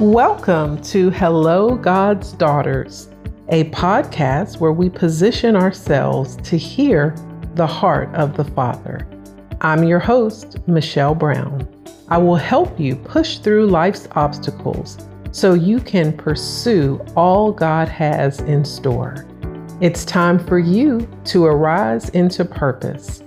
Welcome to Hello, God's Daughters, a podcast where we position ourselves to hear the heart of the Father. I'm your host, Michelle Brown. I will help you push through life's obstacles so you can pursue all God has in store. It's time for you to arise into purpose.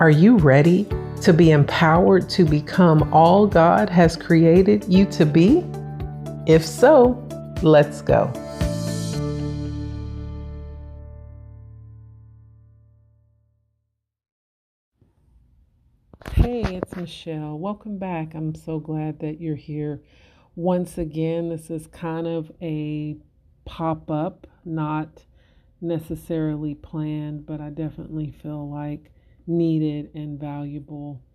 Are you ready to be empowered to become all God has created you to be? If so, let's go. Hey, it's Michelle. Welcome back. I'm so glad that you're here once again. This is kind of a pop up, not necessarily planned, but I definitely feel like needed and valuable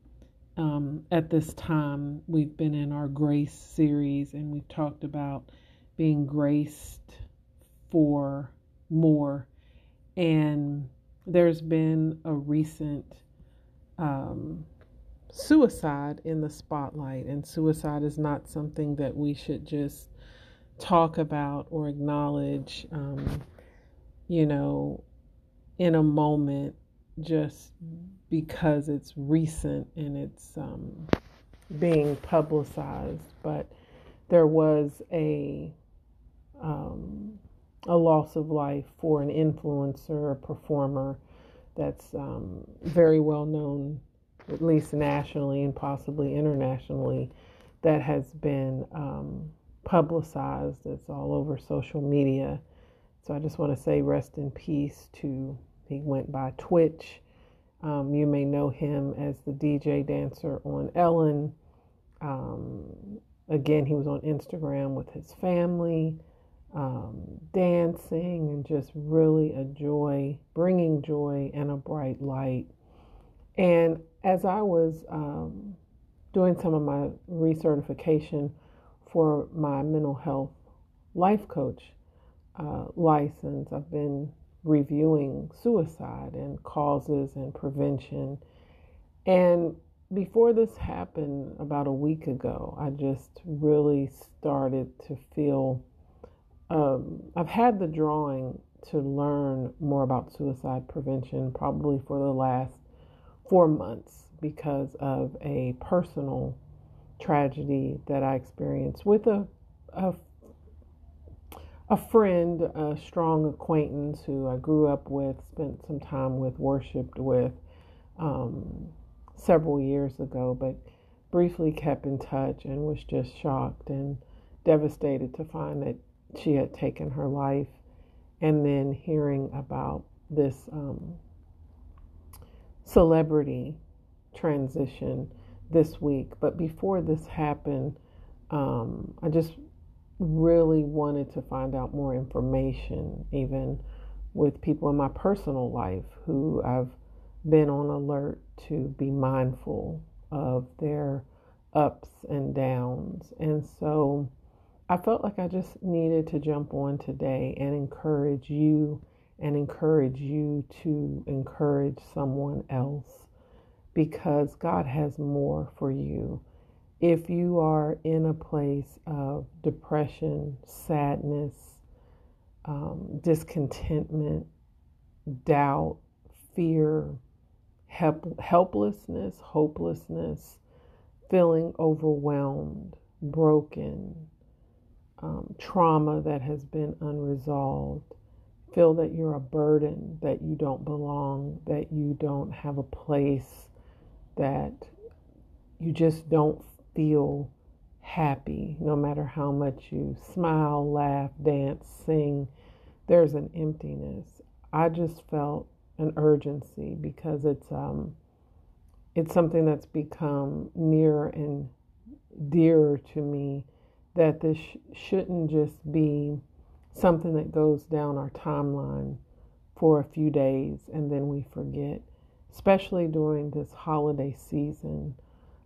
um, at this time, we've been in our grace series and we've talked about being graced for more. And there's been a recent um, suicide in the spotlight, and suicide is not something that we should just talk about or acknowledge, um, you know, in a moment just because it's recent and it's um, being publicized, but there was a um, a loss of life for an influencer, a performer that's um, very well known, at least nationally and possibly internationally, that has been um, publicized. It's all over social media. So I just want to say rest in peace to he went by Twitch. Um, you may know him as the DJ dancer on Ellen. Um, again, he was on Instagram with his family, um, dancing and just really a joy, bringing joy and a bright light. And as I was um, doing some of my recertification for my mental health life coach uh, license, I've been reviewing suicide and causes and prevention. And before this happened, about a week ago, I just really started to feel um, I've had the drawing to learn more about suicide prevention probably for the last four months because of a personal tragedy that I experienced with a, a a friend, a strong acquaintance who I grew up with, spent some time with, worshiped with um, several years ago, but briefly kept in touch and was just shocked and devastated to find that she had taken her life. And then hearing about this um, celebrity transition this week. But before this happened, um, I just really wanted to find out more information, even with people in my personal life who I've been on alert to be mindful of their ups and downs. And so I felt like I just needed to jump on today and encourage you and encourage you to encourage someone else because God has more for you if you are in a place of depression, sadness, um, discontentment, doubt, fear, help, helplessness, hopelessness, feeling overwhelmed, broken, um, trauma that has been unresolved, feel that you're a burden, that you don't belong, that you don't have a place, that you just don't feel happy no matter how much you smile, laugh, dance, sing. There's an emptiness. I just felt an urgency because it's um it's something that's become nearer and dearer to me that this sh- shouldn't just be something that goes down our timeline for a few days and then we forget, especially during this holiday season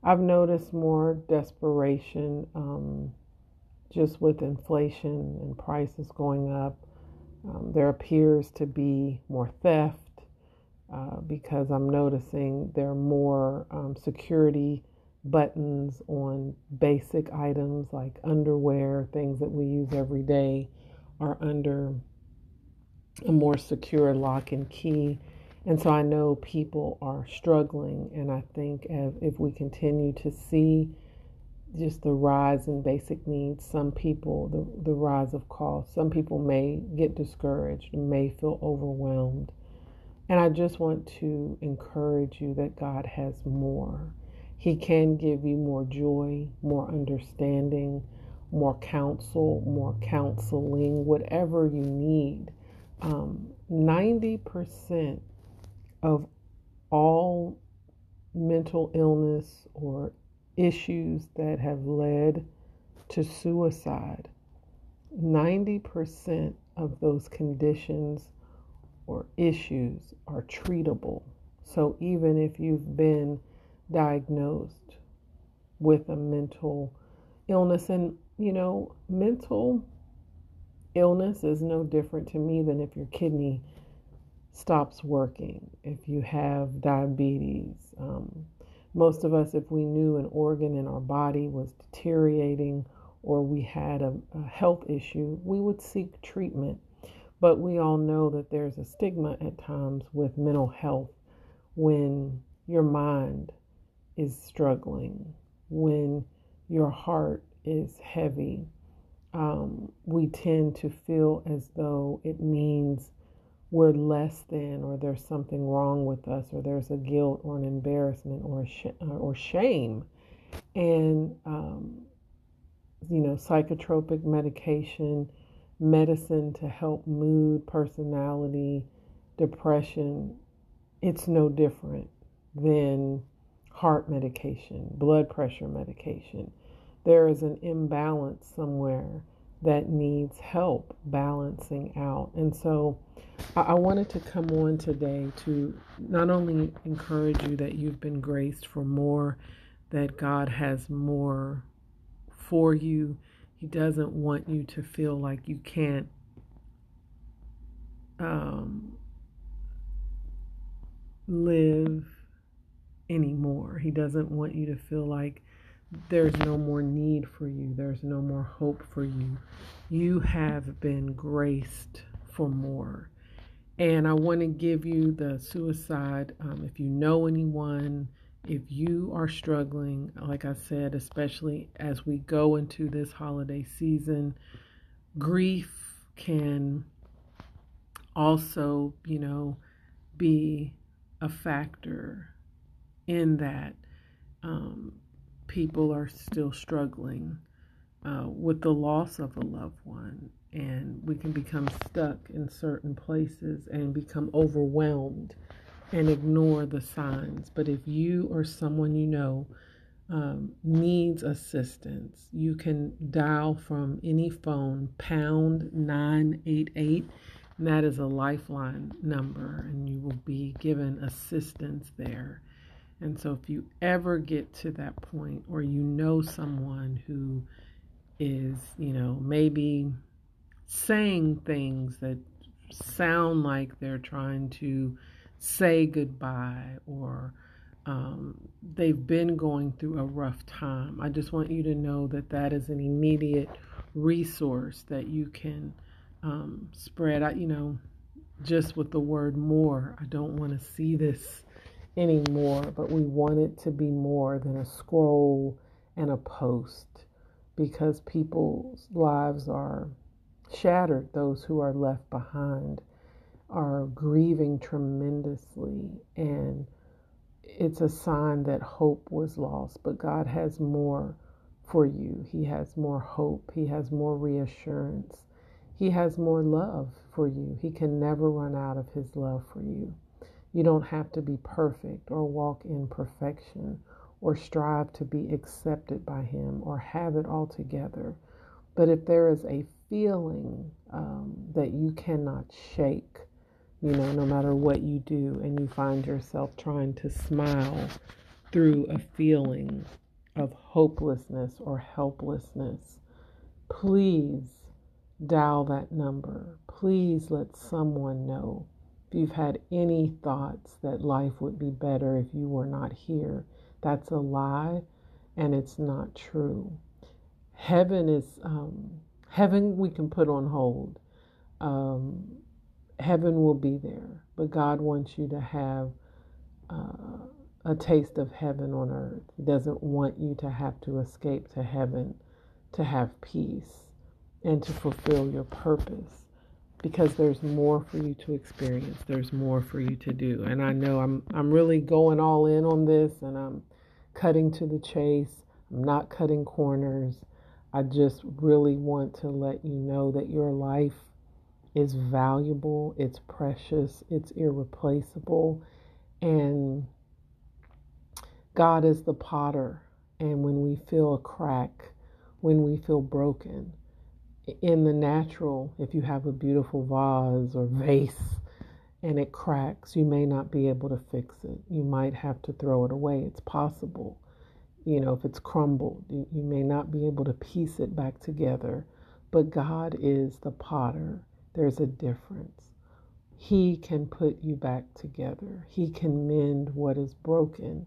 I've noticed more desperation um, just with inflation and prices going up. Um, there appears to be more theft uh, because I'm noticing there are more um, security buttons on basic items like underwear, things that we use every day, are under a more secure lock and key. And so I know people are struggling, and I think if we continue to see just the rise in basic needs, some people, the, the rise of cost, some people may get discouraged, may feel overwhelmed. And I just want to encourage you that God has more. He can give you more joy, more understanding, more counsel, more counseling, whatever you need. Um, 90% of all mental illness or issues that have led to suicide, 90% of those conditions or issues are treatable. So even if you've been diagnosed with a mental illness, and you know, mental illness is no different to me than if your kidney stops working, if you have diabetes. Um, most of us, if we knew an organ in our body was deteriorating or we had a, a health issue, we would seek treatment. But we all know that there's a stigma at times with mental health when your mind is struggling, when your heart is heavy. Um, we tend to feel as though it means we're less than, or there's something wrong with us, or there's a guilt or an embarrassment or sh- or shame, and um, you know, psychotropic medication, medicine to help mood, personality, depression. It's no different than heart medication, blood pressure medication. There is an imbalance somewhere that needs help balancing out. And so I, wanted to come on today to not only encourage you that you've been graced for more, that God has more for you. He doesn't want you to feel like you can't um, live anymore. He doesn't want you to feel like there's no more need for you, there's no more hope for you. You have been graced for more. And I want to give you the suicide. Um, if you know anyone, if you are struggling, like I said, especially as we go into this holiday season, grief can also, you know, be a factor in that. Um, people are still struggling uh, with the loss of a loved one, and we can become stuck in certain places and become overwhelmed and ignore the signs. But if you or someone you know um, needs assistance, you can dial from any phone pound 988. And that is a lifeline number, and you will be given assistance there. And so, if you ever get to that point, or you know someone who is, you know, maybe saying things that sound like they're trying to say goodbye, or um, they've been going through a rough time, I just want you to know that that is an immediate resource that you can um, spread out, you know, just with the word more. I don't want to see this anymore, but we want it to be more than a scroll and a post because people's lives are shattered. Those who are left behind are grieving tremendously, and it's a sign that hope was lost. But God has more for you, He has more hope, He has more reassurance, He has more love for you. He can never run out of His love for you. You don't have to be perfect or walk in perfection or strive to be accepted by Him or have it all together. But if there is a feeling um, that you cannot shake, you know, no matter what you do, and you find yourself trying to smile through a feeling of hopelessness or helplessness, please dial that number. Please let someone know you've had any thoughts that life would be better if you were not here, that's a lie. and it's not true. Heaven is um, heaven. We can put on hold. Um, heaven will be there, but God wants you to have uh, a taste of heaven on earth. He doesn't want you to have to escape to heaven to have peace and to fulfill your purpose because there's more for you to experience. There's more for you to do. And I know I'm I'm really going all in on this and I'm cutting to the chase. I'm not cutting corners. I just really want to let you know that your life is valuable, it's precious, it's irreplaceable, and God is the potter. And when we feel a crack, when we feel broken, in the natural, if you have a beautiful vase or vase and it cracks, you may not be able to fix it. You might have to throw it away. It's possible. You know, if it's crumbled, you, you may not be able to piece it back together. But God is the potter there's a difference. He can put you back together, He can mend what is broken.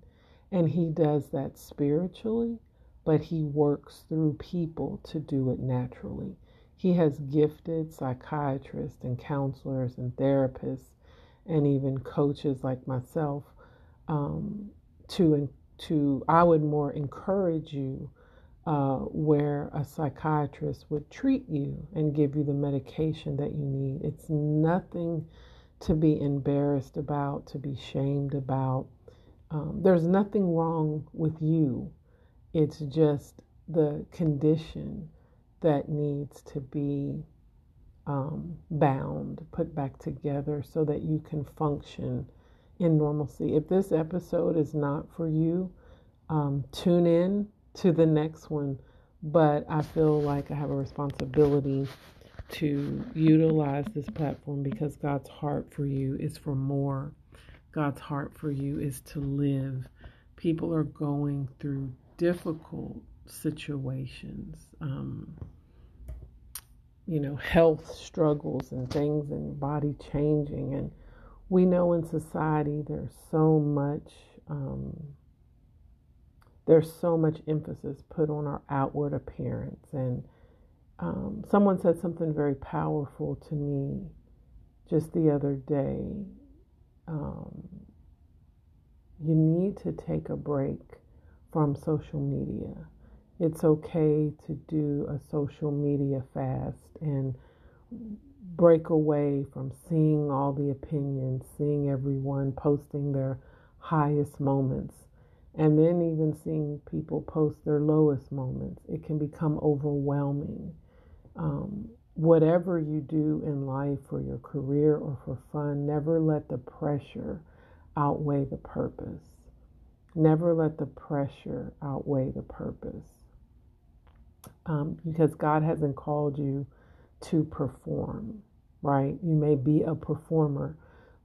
And He does that spiritually, but He works through people to do it naturally. He has gifted psychiatrists and counselors and therapists and even coaches like myself um, to to I would more encourage you uh, where a psychiatrist would treat you and give you the medication that you need. It's nothing to be embarrassed about, to be shamed about. Um, there's nothing wrong with you. It's just the condition that needs to be um, bound, put back together so that you can function in normalcy. If this episode is not for you, um, tune in to the next one, but I feel like I have a responsibility to utilize this platform because God's heart for you is for more. God's heart for you is to live. People are going through difficult situations, um, you know, health struggles and things, and body changing. And we know in society there's so much. Um, there's so much emphasis put on our outward appearance. And um, someone said something very powerful to me just the other day. Um, you need to take a break from social media. It's okay to do a social media fast and break away from seeing all the opinions, seeing everyone posting their highest moments and then even seeing people post their lowest moments, it can become overwhelming. Um, whatever you do in life for your career or for fun, never let the pressure outweigh the purpose. Never let the pressure outweigh the purpose. Um, because God hasn't called you to perform, right? You may be a performer,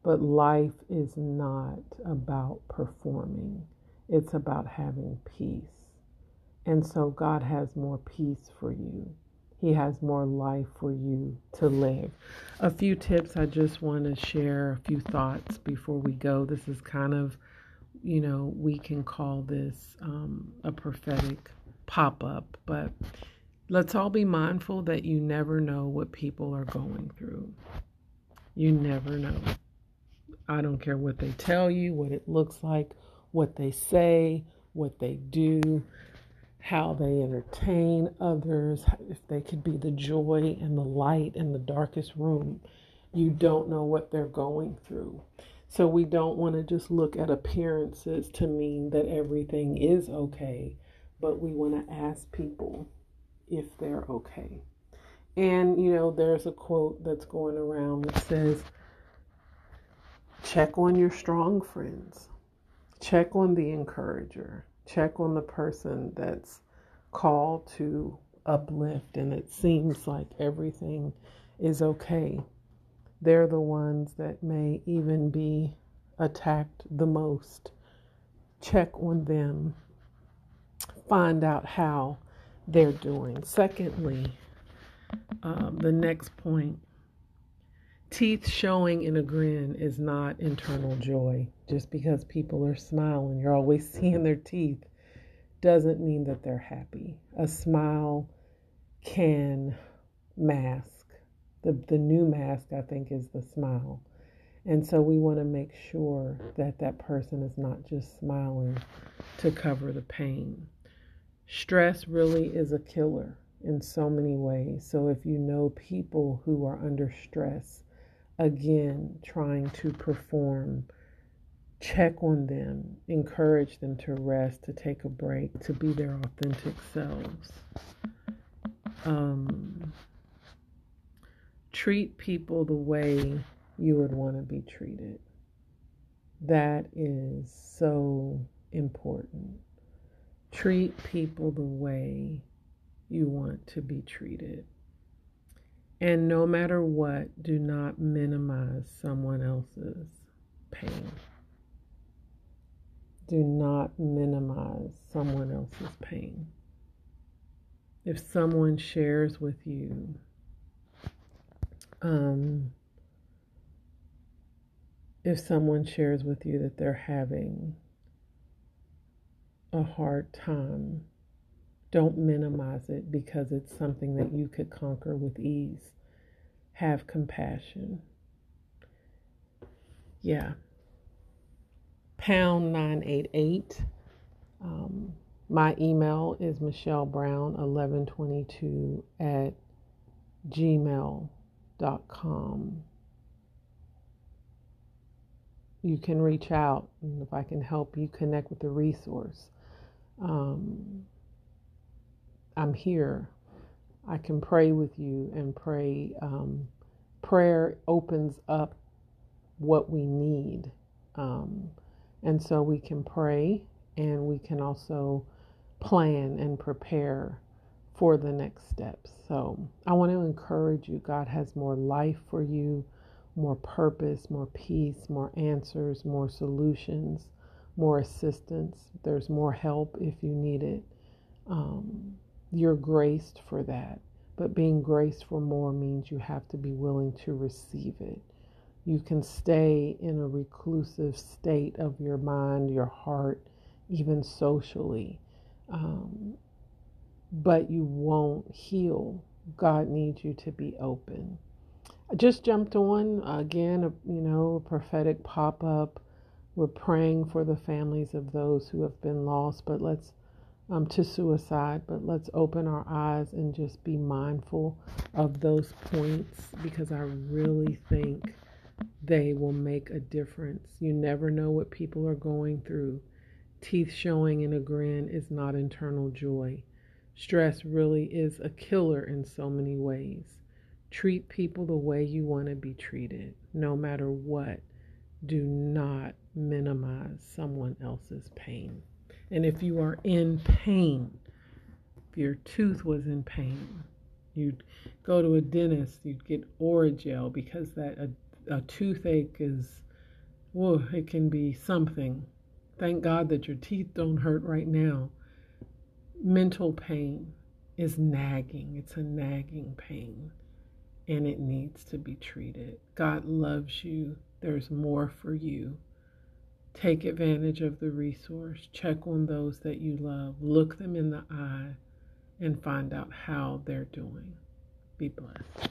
but life is not about performing. It's about having peace. And so God has more peace for you. He has more life for you to live. A few tips I just want to share, a few thoughts before we go. This is kind of, you know, we can call this um, a prophetic pop up, but let's all be mindful that you never know what people are going through. You never know. I don't care what they tell you, what it looks like, what they say, what they do, how they entertain others, if they could be the joy and the light in the darkest room. You don't know what they're going through. So we don't want to just look at appearances to mean that everything is okay, but we want to ask people if they're okay. And, you know, there's a quote that's going around that says, check on your strong friends check on the encourager, check on the person that's called to uplift, and it seems like everything is okay. They're the ones that may even be attacked the most. Check on them, find out how they're doing. Secondly, um, the next point teeth showing in a grin is not internal joy. Just because people are smiling, you're always seeing their teeth. doesn't mean that they're happy. A smile can mask. The, the new mask, I think, is the smile. And so we want to make sure that that person is not just smiling to cover the pain. Stress really is a killer in so many ways. So if you know people who are under stress, again, trying to perform, check on them, encourage them to rest, to take a break, to be their authentic selves. Um, treat people the way you would want to be treated. That is so important. Treat people the way you want to be treated. And no matter what, do not minimize someone else's pain. Do not minimize someone else's pain. If someone shares with you, um, if someone shares with you that they're having a hard time, don't minimize it because it's something that you could conquer with ease. Have compassion. Yeah. Pound 988. Um, my email is Michelle Brown 1122 at gmail.com you can reach out and if I can help you connect with the resource. Um, I'm here. I can pray with you and pray. Um, prayer opens up what we need. Um, and so we can pray and we can also plan and prepare for the next steps. So I want to encourage you. God has more life for you more purpose, more peace, more answers, more solutions, more assistance. There's more help if you need it. Um, you're graced for that. But being graced for more means you have to be willing to receive it. You can stay in a reclusive state of your mind, your heart, even socially, um, but you won't heal. God needs you to be open. I just jumped on again, you know, a prophetic pop up. We're praying for the families of those who have been lost, but let's um, to suicide, but let's open our eyes and just be mindful of those points because I really think they will make a difference. You never know what people are going through. Teeth showing in a grin is not internal joy. Stress really is a killer in so many ways. Treat people the way you want to be treated, no matter what. Do not minimize someone else's pain. And if you are in pain, if your tooth was in pain, you'd go to a dentist, you'd get Orajel because that a, a toothache is, whoa, it can be something. Thank God that your teeth don't hurt right now. Mental pain is nagging, it's a nagging pain and it needs to be treated. God loves you. There's more for you. Take advantage of the resource. Check on those that you love. Look them in the eye and find out how they're doing. Be blessed.